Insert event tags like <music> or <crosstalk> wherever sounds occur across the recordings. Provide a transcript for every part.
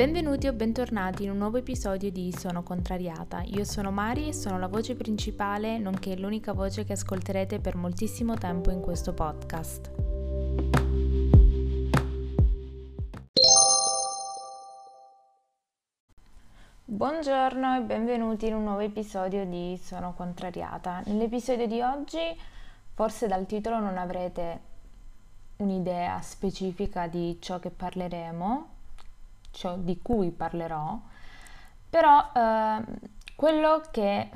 Benvenuti o bentornati in un nuovo episodio di Sono Contrariata. Io sono Mari e sono la voce principale, nonché l'unica voce che ascolterete per moltissimo tempo in questo podcast. Buongiorno e benvenuti in un nuovo episodio di Sono Contrariata. Nell'episodio di oggi, forse dal titolo non avrete un'idea specifica di ciò che parleremo, ciò di cui parlerò, però eh, quello che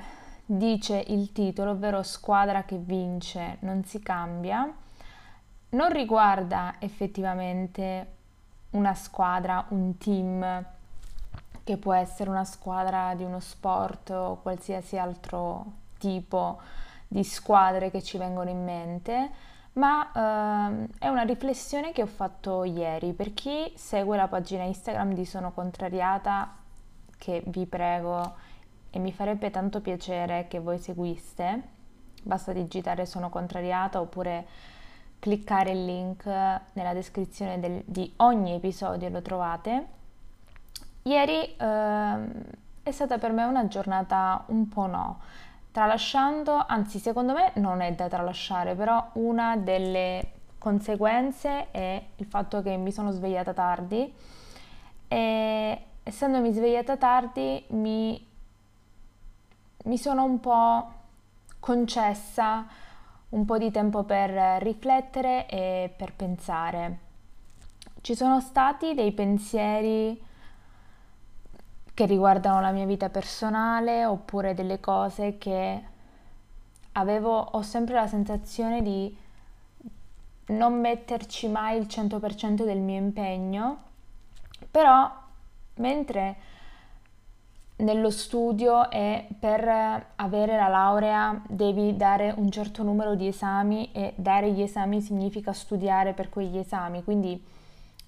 dice il titolo, ovvero squadra che vince non si cambia, non riguarda effettivamente una squadra, un team che può essere una squadra di uno sport o qualsiasi altro tipo di squadre che ci vengono in mente, ma ehm, è una riflessione che ho fatto ieri. Per chi segue la pagina Instagram di Sono Contrariata, che vi prego e mi farebbe tanto piacere che voi seguiste, basta digitare Sono Contrariata oppure cliccare il link nella descrizione del, di ogni episodio, lo trovate. Ieri ehm, è stata per me una giornata un po' no tralasciando, anzi secondo me non è da tralasciare, però una delle conseguenze è il fatto che mi sono svegliata tardi e essendomi svegliata tardi mi, mi sono un po' concessa un po' di tempo per riflettere e per pensare. Ci sono stati dei pensieri che riguardano la mia vita personale oppure delle cose che avevo, ho sempre la sensazione di non metterci mai il 100% del mio impegno, però mentre nello studio e per avere la laurea devi dare un certo numero di esami e dare gli esami significa studiare per quegli esami, quindi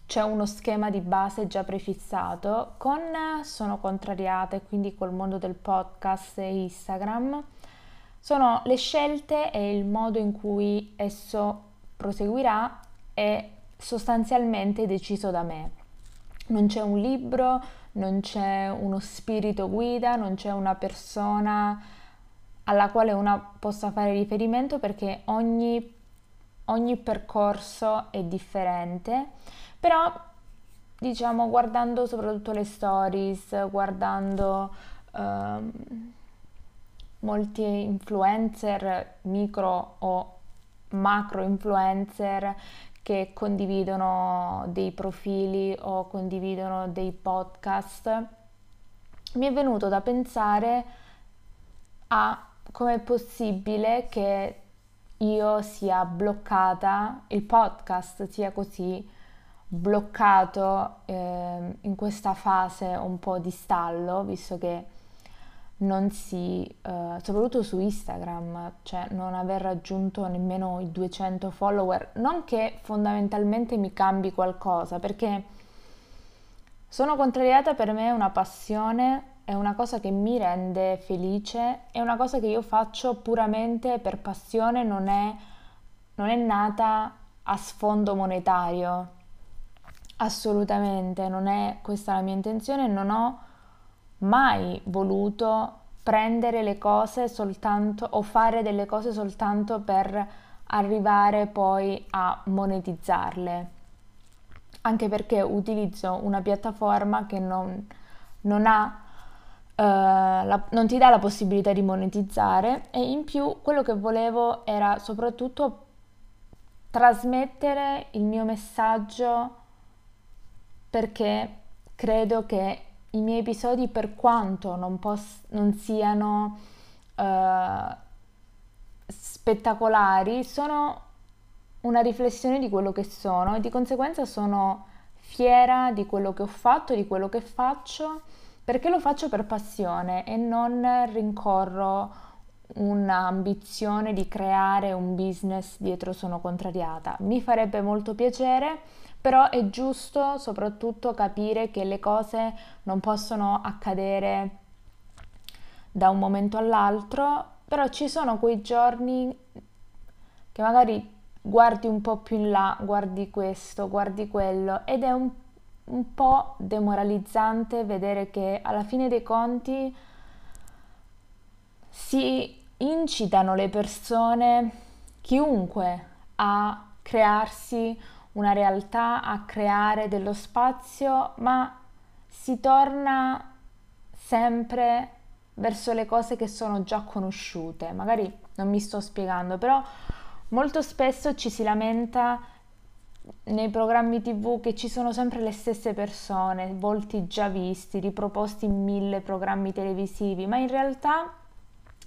c'è uno schema di base già prefissato con sono contrariata e quindi col mondo del podcast e Instagram sono le scelte e il modo in cui esso proseguirà è sostanzialmente deciso da me. Non c'è un libro, non c'è uno spirito guida, non c'è una persona alla quale una possa fare riferimento perché ogni, ogni percorso è differente però diciamo guardando soprattutto le stories, guardando um, molti influencer, micro o macro influencer che condividono dei profili o condividono dei podcast, mi è venuto da pensare a come è possibile che io sia bloccata, il podcast sia così bloccato eh, in questa fase un po' di stallo, visto che non si, eh, soprattutto su Instagram, cioè non aver raggiunto nemmeno i 200 follower, non che fondamentalmente mi cambi qualcosa, perché sono contrariata per me è una passione, è una cosa che mi rende felice, è una cosa che io faccio puramente per passione, non è, non è nata a sfondo monetario, Assolutamente, non è questa la mia intenzione, non ho mai voluto prendere le cose soltanto o fare delle cose soltanto per arrivare poi a monetizzarle. Anche perché utilizzo una piattaforma che non, non ha Uh, la, non ti dà la possibilità di monetizzare e in più quello che volevo era soprattutto trasmettere il mio messaggio perché credo che i miei episodi, per quanto non, poss- non siano uh, spettacolari, sono una riflessione di quello che sono e di conseguenza sono fiera di quello che ho fatto, di quello che faccio, perché lo faccio per passione e non rincorro un'ambizione di creare un business dietro sono contrariata. Mi farebbe molto piacere però è giusto soprattutto capire che le cose non possono accadere da un momento all'altro, però ci sono quei giorni che magari guardi un po' più in là, guardi questo, guardi quello ed è un, un po' demoralizzante vedere che alla fine dei conti si incitano le persone, chiunque, a crearsi una realtà, a creare dello spazio, ma si torna sempre verso le cose che sono già conosciute. Magari non mi sto spiegando, però molto spesso ci si lamenta nei programmi tv che ci sono sempre le stesse persone, volti già visti, riproposti in mille programmi televisivi, ma in realtà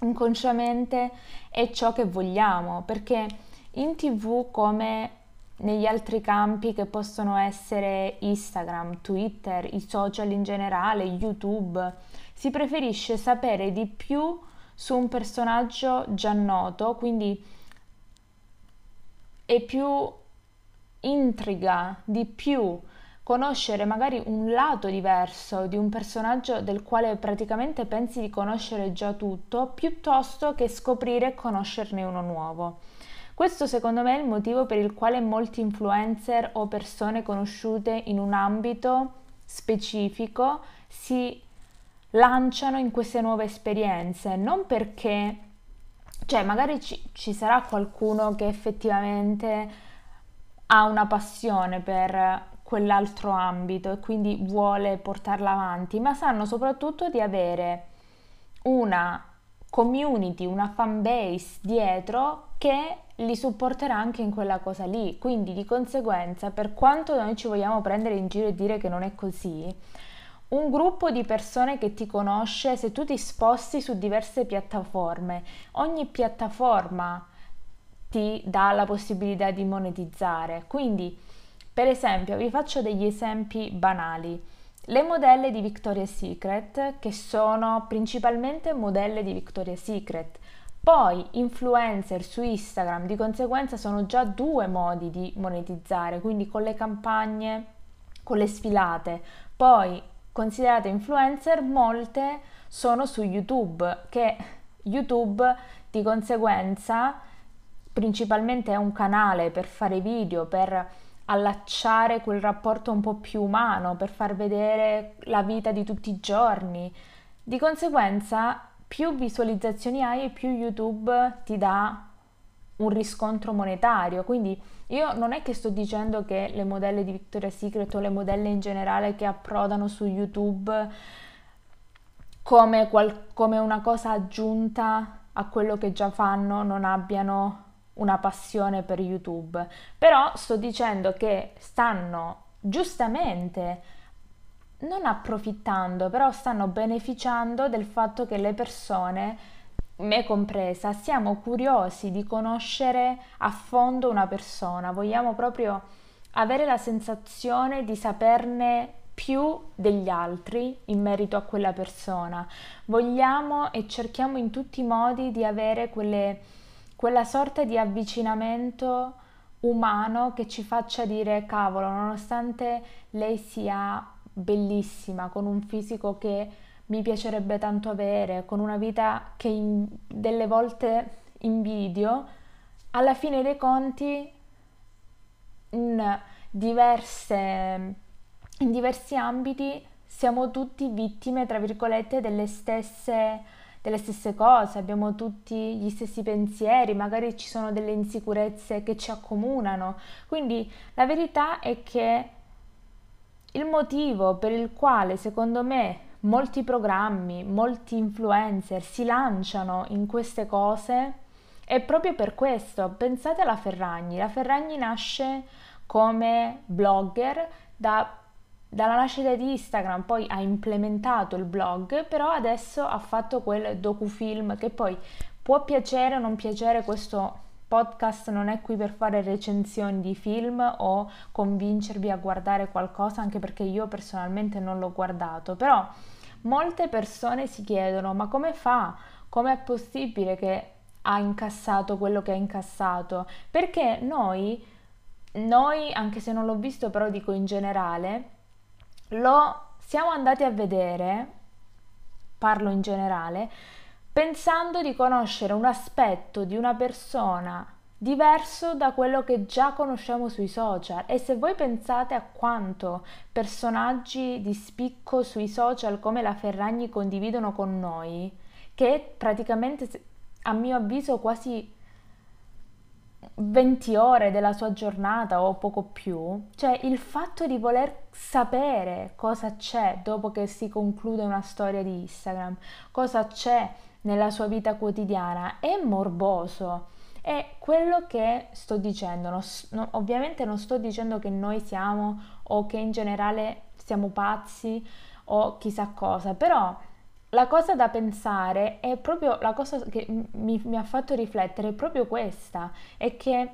inconsciamente è ciò che vogliamo, perché in tv come negli altri campi che possono essere Instagram, Twitter, i social in generale, YouTube, si preferisce sapere di più su un personaggio già noto, quindi è più intriga di più conoscere magari un lato diverso di un personaggio del quale praticamente pensi di conoscere già tutto, piuttosto che scoprire e conoscerne uno nuovo. Questo secondo me è il motivo per il quale molti influencer o persone conosciute in un ambito specifico si lanciano in queste nuove esperienze, non perché, cioè magari ci, ci sarà qualcuno che effettivamente ha una passione per quell'altro ambito e quindi vuole portarla avanti, ma sanno soprattutto di avere una community, una fan base dietro che li supporterà anche in quella cosa lì. Quindi di conseguenza, per quanto noi ci vogliamo prendere in giro e dire che non è così, un gruppo di persone che ti conosce, se tu ti sposti su diverse piattaforme, ogni piattaforma ti dà la possibilità di monetizzare. Quindi, per esempio, vi faccio degli esempi banali. Le modelle di Victoria's Secret, che sono principalmente modelle di Victoria's Secret, poi influencer su Instagram, di conseguenza sono già due modi di monetizzare, quindi con le campagne, con le sfilate. Poi considerate influencer, molte sono su YouTube, che YouTube di conseguenza principalmente è un canale per fare video, per allacciare quel rapporto un po' più umano, per far vedere la vita di tutti i giorni. Di conseguenza, più visualizzazioni hai e più YouTube ti dà un riscontro monetario. Quindi io non è che sto dicendo che le modelle di Victoria's Secret o le modelle in generale che approdano su YouTube come, qual- come una cosa aggiunta a quello che già fanno non abbiano una passione per YouTube. Però sto dicendo che stanno giustamente non approfittando, però stanno beneficiando del fatto che le persone me compresa, siamo curiosi di conoscere a fondo una persona, vogliamo proprio avere la sensazione di saperne più degli altri in merito a quella persona. Vogliamo e cerchiamo in tutti i modi di avere quelle, quella sorta di avvicinamento umano che ci faccia dire cavolo, nonostante lei sia bellissima, con un fisico che mi piacerebbe tanto avere, con una vita che in, delle volte invidio, alla fine dei conti in, diverse, in diversi ambiti siamo tutti vittime, tra virgolette, delle stesse, delle stesse cose, abbiamo tutti gli stessi pensieri, magari ci sono delle insicurezze che ci accomunano. Quindi la verità è che il motivo per il quale secondo me molti programmi, molti influencer si lanciano in queste cose è proprio per questo. Pensate alla Ferragni. La Ferragni nasce come blogger da, dalla nascita di Instagram, poi ha implementato il blog, però adesso ha fatto quel docufilm che poi può piacere o non piacere questo podcast non è qui per fare recensioni di film o convincervi a guardare qualcosa, anche perché io personalmente non l'ho guardato, però molte persone si chiedono ma come fa? Come è possibile che ha incassato quello che ha incassato? Perché noi, noi, anche se non l'ho visto, però dico in generale, lo siamo andati a vedere, parlo in generale, pensando di conoscere un aspetto di una persona diverso da quello che già conosciamo sui social. E se voi pensate a quanto personaggi di spicco sui social come la Ferragni condividono con noi, che praticamente a mio avviso quasi 20 ore della sua giornata o poco più, cioè il fatto di voler sapere cosa c'è dopo che si conclude una storia di Instagram, cosa c'è nella sua vita quotidiana, è morboso. È quello che sto dicendo. No, ovviamente non sto dicendo che noi siamo o che in generale siamo pazzi o chissà cosa, però la cosa da pensare è proprio la cosa che mi, mi ha fatto riflettere, è proprio questa, è che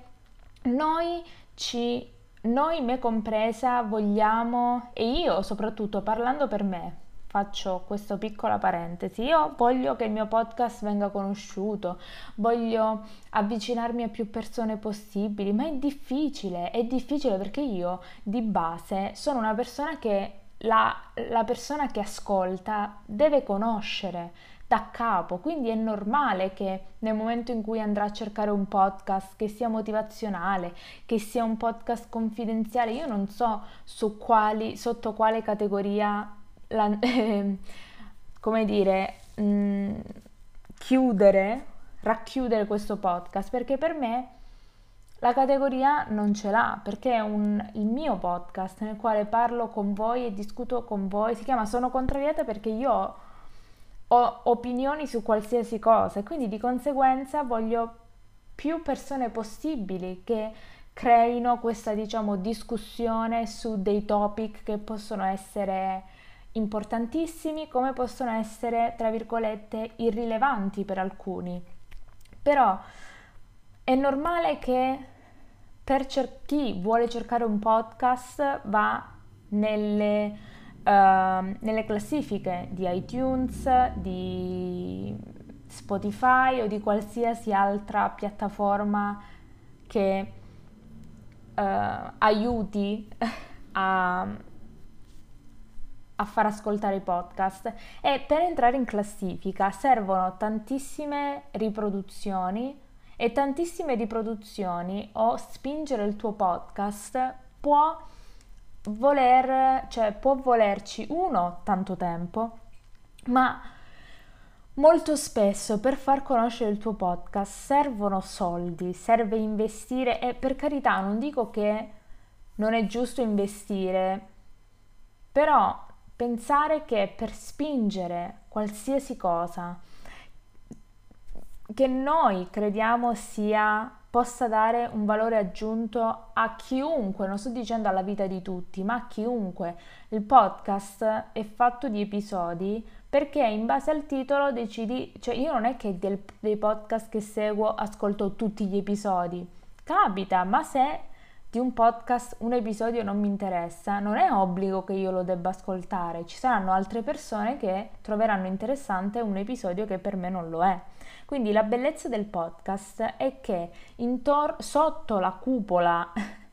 noi ci, noi me compresa, vogliamo, e io soprattutto parlando per me, faccio questa piccola parentesi. Io voglio che il mio podcast venga conosciuto, voglio avvicinarmi a più persone possibili, ma è difficile, è difficile perché io di base sono una persona che la, la persona che ascolta deve conoscere da capo, quindi è normale che nel momento in cui andrà a cercare un podcast che sia motivazionale, che sia un podcast confidenziale, io non so su quali, sotto quale categoria, la, eh, <laughs> come dire, mh, mm, chiudere, racchiudere questo podcast, perché per me la categoria non ce l'ha perché è un, il mio podcast nel quale parlo con voi e discuto con voi. Si chiama Sono contrariata perché io ho opinioni su qualsiasi cosa e quindi di conseguenza voglio più persone possibili che creino questa diciamo discussione su dei topic che possono essere importantissimi come possono essere tra virgolette irrilevanti per alcuni. Però è normale che per cer- chi vuole cercare un podcast va nelle, uh, nelle classifiche di iTunes, di Spotify o di qualsiasi altra piattaforma che uh, aiuti <laughs> a, a far ascoltare i podcast. E per entrare in classifica servono tantissime riproduzioni e tantissime riproduzioni o spingere il tuo podcast può voler, cioè può volerci uno tanto tempo, ma molto spesso per far conoscere il tuo podcast servono soldi, serve investire e per carità non dico che non è giusto investire, però pensare che per spingere qualsiasi cosa che noi crediamo sia possa dare un valore aggiunto a chiunque, non sto dicendo alla vita di tutti, ma a chiunque. Il podcast è fatto di episodi perché in base al titolo decidi, cioè io non è che del, dei podcast che seguo ascolto tutti gli episodi, capita, ma se di un podcast un episodio non mi interessa, non è obbligo che io lo debba ascoltare, ci saranno altre persone che troveranno interessante un episodio che per me non lo è. Quindi la bellezza del podcast è che intor- sotto la cupola <laughs>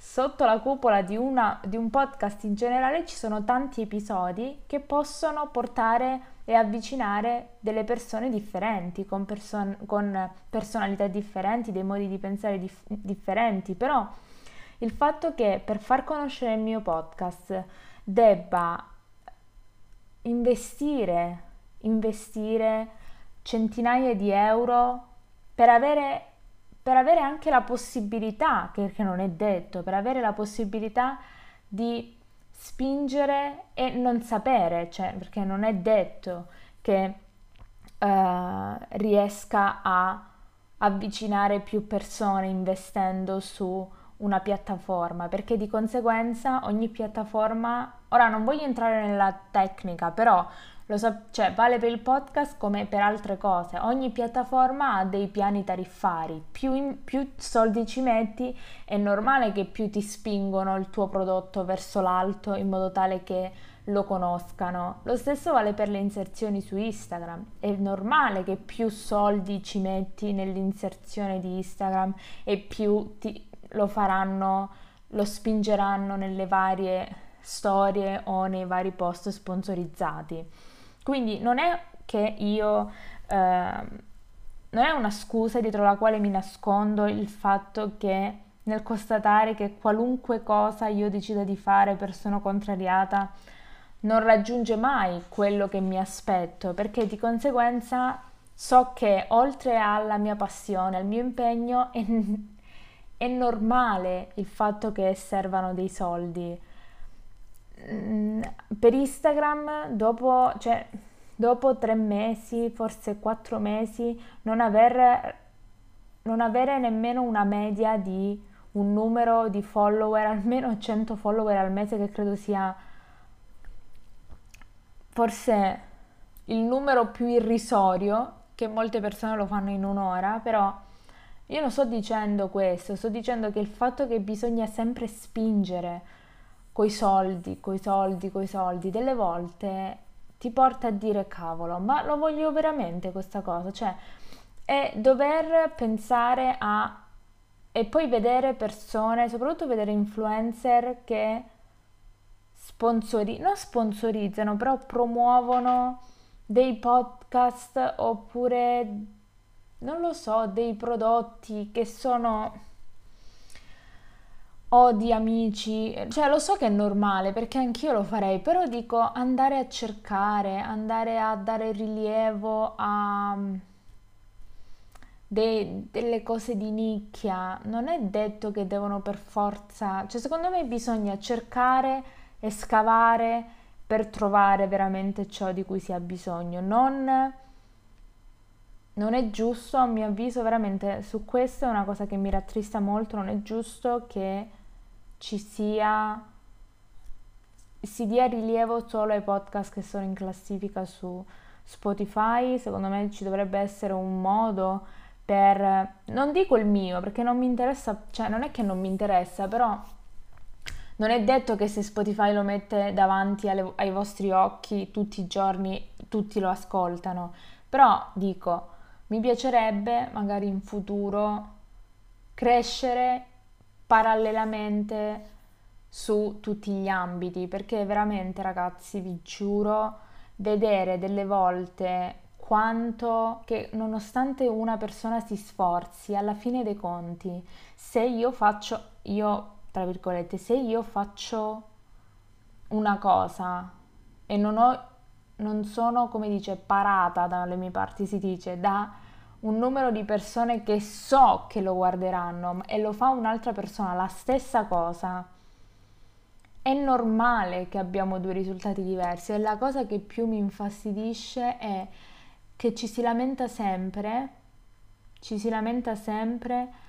sotto la cupola di, una, di, un podcast in generale ci sono tanti episodi che possono portare e avvicinare delle persone differenti, con, person- con personalità differenti, dei modi di pensare dif- differenti, però il fatto che per far conoscere il mio podcast debba investire, investire centinaia di euro per avere, per avere anche la possibilità, perché non è detto, per avere la possibilità di spingere e non sapere, cioè perché non è detto che uh, riesca a avvicinare più persone investendo su una piattaforma, perché di conseguenza ogni piattaforma, ora non voglio entrare nella tecnica, però so, cioè, vale per il podcast come per altre cose. Ogni piattaforma ha dei piani tariffari. Più, in, più soldi ci metti, è normale che più ti spingono il tuo prodotto verso l'alto in modo tale che lo conoscano. Lo stesso vale per le inserzioni su Instagram. È normale che più soldi ci metti nell'inserzione di Instagram e più ti, lo faranno, lo spingeranno nelle varie storie o nei vari post sponsorizzati. Quindi non è che io eh, non è una scusa dietro la quale mi nascondo il fatto che nel constatare che qualunque cosa io decida di fare per sono contrariata non raggiunge mai quello che mi aspetto, perché di conseguenza so che oltre alla mia passione, al mio impegno, è, è normale il fatto che servano dei soldi. Mm, per Instagram, dopo, cioè, dopo tre mesi, forse quattro mesi, non, aver, non avere nemmeno una media di un numero di follower, <laughs> almeno 100 follower al mese, che credo sia forse il numero più irrisorio, che molte persone lo fanno in un'ora, però io non sto dicendo questo, sto dicendo che il fatto che bisogna sempre spingere coi soldi, coi soldi, coi soldi, delle volte ti porta a dire cavolo, ma lo voglio veramente questa cosa, cioè è dover pensare a e poi vedere persone, soprattutto vedere influencer che sponsori, non sponsorizzano, però promuovono dei podcast oppure non lo so, dei prodotti che sono o di amici, cioè lo so che è normale perché anch'io lo farei, però dico andare a cercare, andare a dare rilievo a de- delle cose di nicchia, non è detto che devono per forza, cioè secondo me bisogna cercare e scavare per trovare veramente ciò di cui si ha bisogno, non non è giusto, a mio avviso, veramente su questo è una cosa che mi rattrista molto, non è giusto che ci sia si dia rilievo solo ai podcast che sono in classifica su Spotify, secondo me ci dovrebbe essere un modo per non dico il mio, perché non mi interessa, cioè non è che non mi interessa, però non è detto che se Spotify lo mette davanti alle, ai vostri occhi tutti i giorni tutti lo ascoltano, però dico mi piacerebbe magari in futuro crescere parallelamente su tutti gli ambiti, perché veramente ragazzi, vi giuro, vedere delle volte quanto che nonostante una persona si sforzi, alla fine dei conti, se io faccio, io tra virgolette, se io faccio una cosa e non ho non sono, come dice, parata dalle mie parti, si dice, da un numero di persone che so che lo guarderanno e lo fa un'altra persona, la stessa cosa. È normale che abbiamo due risultati diversi e la cosa che più mi infastidisce è che ci si lamenta sempre, ci si lamenta sempre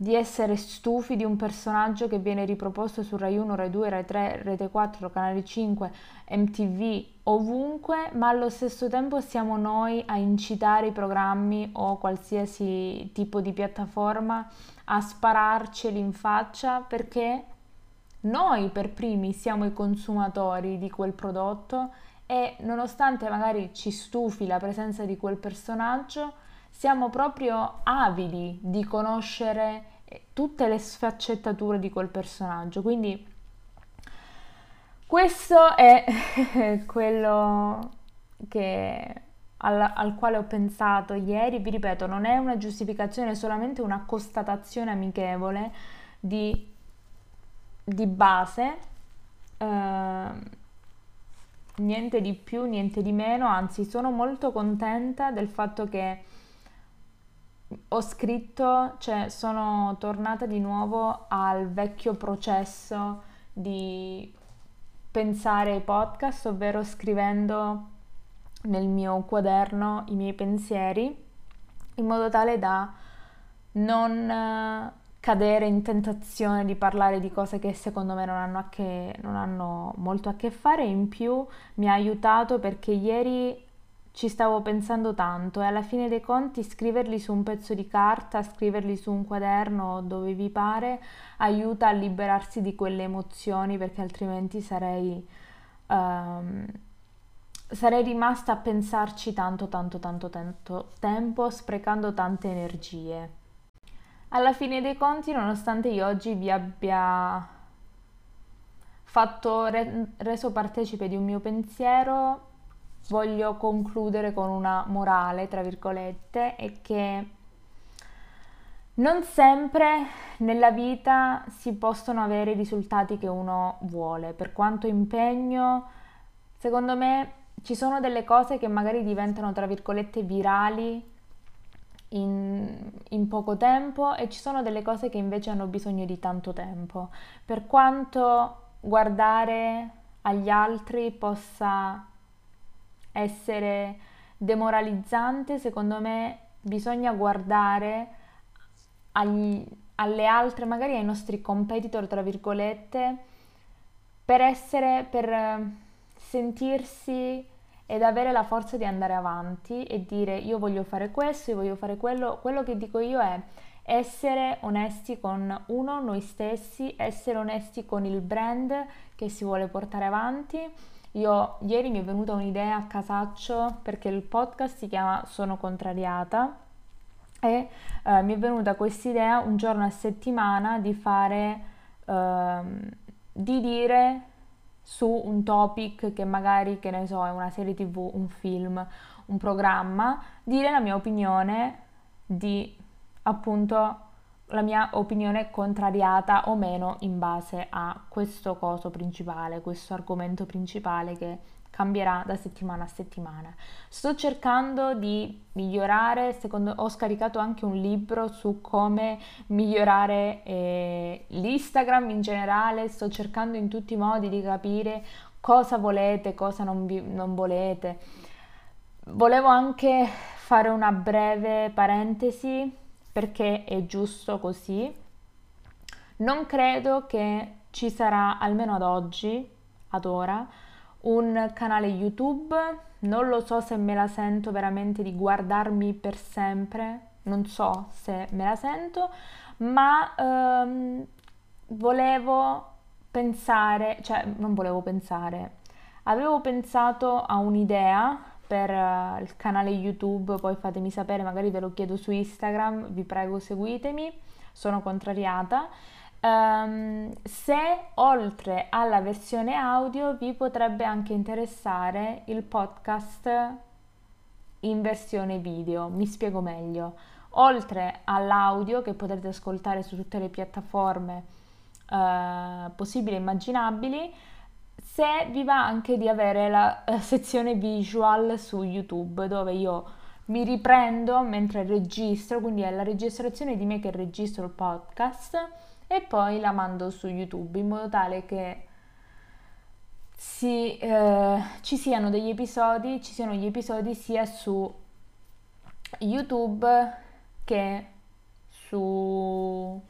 di essere stufi di un personaggio che viene riproposto su Rai 1, Rai 2, Rai 3, Rete 4, Canale 5, MTV, ovunque, ma allo stesso tempo siamo noi a incitare i programmi o qualsiasi tipo di piattaforma a spararceli in faccia perché noi per primi siamo i consumatori di quel prodotto e nonostante magari ci stufi la presenza di quel personaggio, siamo proprio avidi di conoscere tutte le sfaccettature di quel personaggio. Quindi questo è <laughs> quello che, al, al, quale ho pensato ieri. Vi ripeto, non è una giustificazione, è solamente una constatazione amichevole di, di base. Eh, niente di più, niente di meno, anzi sono molto contenta del fatto che ho scritto, cioè sono tornata di nuovo al vecchio processo di pensare ai podcast, ovvero scrivendo nel mio quaderno i miei pensieri in modo tale da non cadere in tentazione di parlare di cose che secondo me non hanno, che, non hanno molto a che fare. In più mi ha aiutato perché ieri ci stavo pensando tanto e alla fine dei conti scriverli su un pezzo di carta, scriverli su un quaderno dove vi pare, aiuta a liberarsi di quelle emozioni perché altrimenti sarei, um, sarei rimasta a pensarci tanto, tanto, tanto, tanto tempo, sprecando tante energie. Alla fine dei conti, nonostante io oggi vi abbia fatto re- reso partecipe di un mio pensiero, voglio concludere con una morale, tra virgolette, è che non sempre nella vita si possono avere i risultati che uno vuole, per quanto impegno, secondo me ci sono delle cose che magari diventano, tra virgolette, virali in, in, poco tempo e ci sono delle cose che invece hanno bisogno di tanto tempo. Per quanto guardare agli altri possa essere demoralizzante, secondo me bisogna guardare agli, alle altre, magari ai nostri competitor, tra virgolette, per essere, per sentirsi ed avere la forza di andare avanti e dire io voglio fare questo, io voglio fare quello. Quello che dico io è essere onesti con uno, noi stessi, essere onesti con il brand che si vuole portare avanti. Io ieri mi è venuta un'idea a casaccio perché il podcast si chiama Sono contrariata e eh, mi è venuta questa idea un giorno a settimana di fare, eh, di dire su un topic che magari, che ne so, è una serie tv, un film, un programma, dire la mia opinione di appunto la mia opinione contrariata o meno in base a questo coso principale, questo argomento principale che cambierà da settimana a settimana. Sto cercando di migliorare, secondo, ho scaricato anche un libro su come migliorare eh, l'Instagram in generale, sto cercando in tutti i modi di capire cosa volete, cosa non, vi, non volete. Volevo anche fare una breve parentesi perché è giusto così. Non credo che ci sarà, almeno ad oggi, ad ora, un canale YouTube, non lo so se me la sento veramente di guardarmi per sempre, non so se me la sento, ma ehm, volevo pensare, cioè non volevo pensare, avevo pensato a un'idea per uh, il canale YouTube, poi fatemi sapere, magari ve lo chiedo su Instagram, vi prego seguitemi, sono contrariata. Um, se oltre alla versione audio vi potrebbe anche interessare il podcast in versione video, mi spiego meglio. Oltre all'audio che potrete ascoltare su tutte le piattaforme uh, possibili e immaginabili, se vi va anche di avere la uh, sezione visual su YouTube dove io mi riprendo mentre registro, quindi è la registrazione di me che registro il podcast e poi la mando su YouTube in modo tale che si, eh, ci siano degli episodi, ci siano gli episodi sia su YouTube che su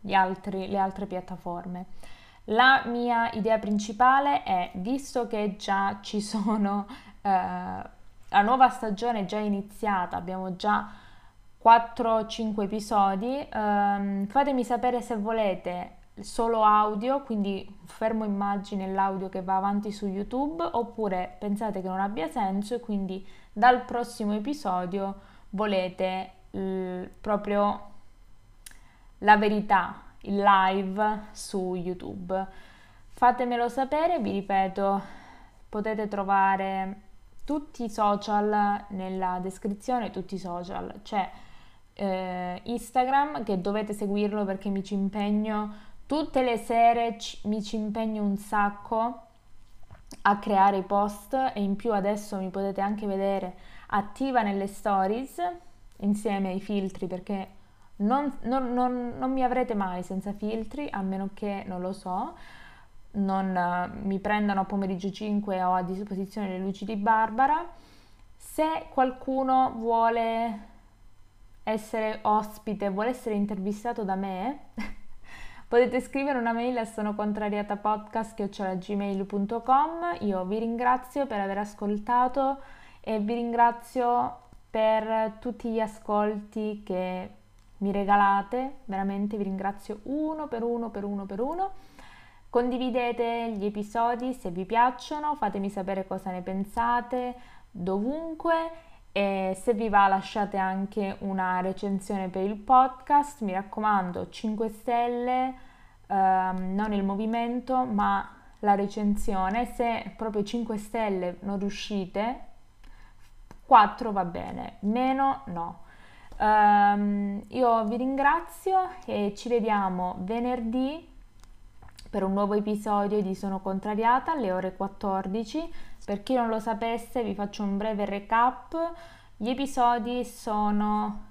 le altre piattaforme. La mia idea principale è, visto che già ci <laughs> sono, eh, la nuova stagione è già iniziata, abbiamo già 4-5 episodi. Um, fatemi sapere se volete solo audio, quindi fermo immagine l'audio che va avanti su YouTube, oppure pensate che non abbia senso e quindi dal prossimo episodio volete l- proprio la verità, il live su YouTube. Fatemelo sapere, vi ripeto, potete trovare tutti i social nella descrizione, tutti i social, c'è eh, Instagram che dovete seguirlo perché mi ci impegno tutte le sere, ci, mi ci impegno un sacco a creare i post e in più adesso mi potete anche vedere attiva nelle stories insieme ai filtri perché non, non, non, non mi avrete mai senza filtri a meno che non lo so non uh, mi prendano a pomeriggio 5 e ho a disposizione le luci di Barbara. Se qualcuno vuole essere ospite, vuole essere intervistato da me, <laughs> potete scrivere una mail a sonocontrariatapodcast.gmail.com Io vi ringrazio per aver ascoltato e vi ringrazio per tutti gli ascolti che mi regalate, veramente vi ringrazio uno per uno per uno per uno. Condividete gli episodi se vi piacciono, fatemi sapere cosa ne pensate dovunque e se vi va lasciate anche una recensione per il podcast, mi raccomando 5 stelle, ehm, non il movimento ma la recensione, se proprio 5 stelle non riuscite, 4 va bene, meno no. Um, io vi ringrazio e ci vediamo venerdì per un nuovo episodio di Sono Contrariata alle ore 14. Per chi non lo sapesse vi faccio un breve recap. Gli episodi sono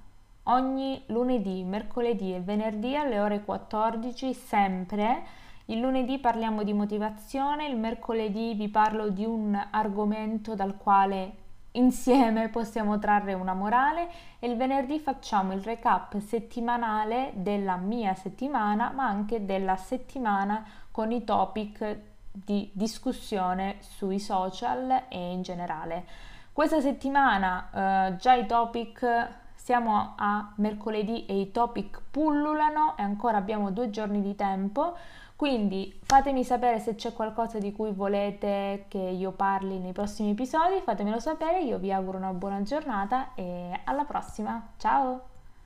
ogni lunedì, mercoledì e venerdì alle ore 14 sempre. Il lunedì parliamo di motivazione, il mercoledì vi parlo di un argomento dal quale Insieme possiamo trarre una morale e il venerdì facciamo il recap settimanale della mia settimana, ma anche della settimana con i topic di discussione sui social e in generale. Questa settimana eh, già i topic siamo a mercoledì e i topic pullulano e ancora abbiamo due giorni di tempo. Quindi fatemi sapere se c'è qualcosa di cui volete che io parli nei prossimi episodi, fatemelo sapere, io vi auguro una buona giornata e alla prossima, ciao!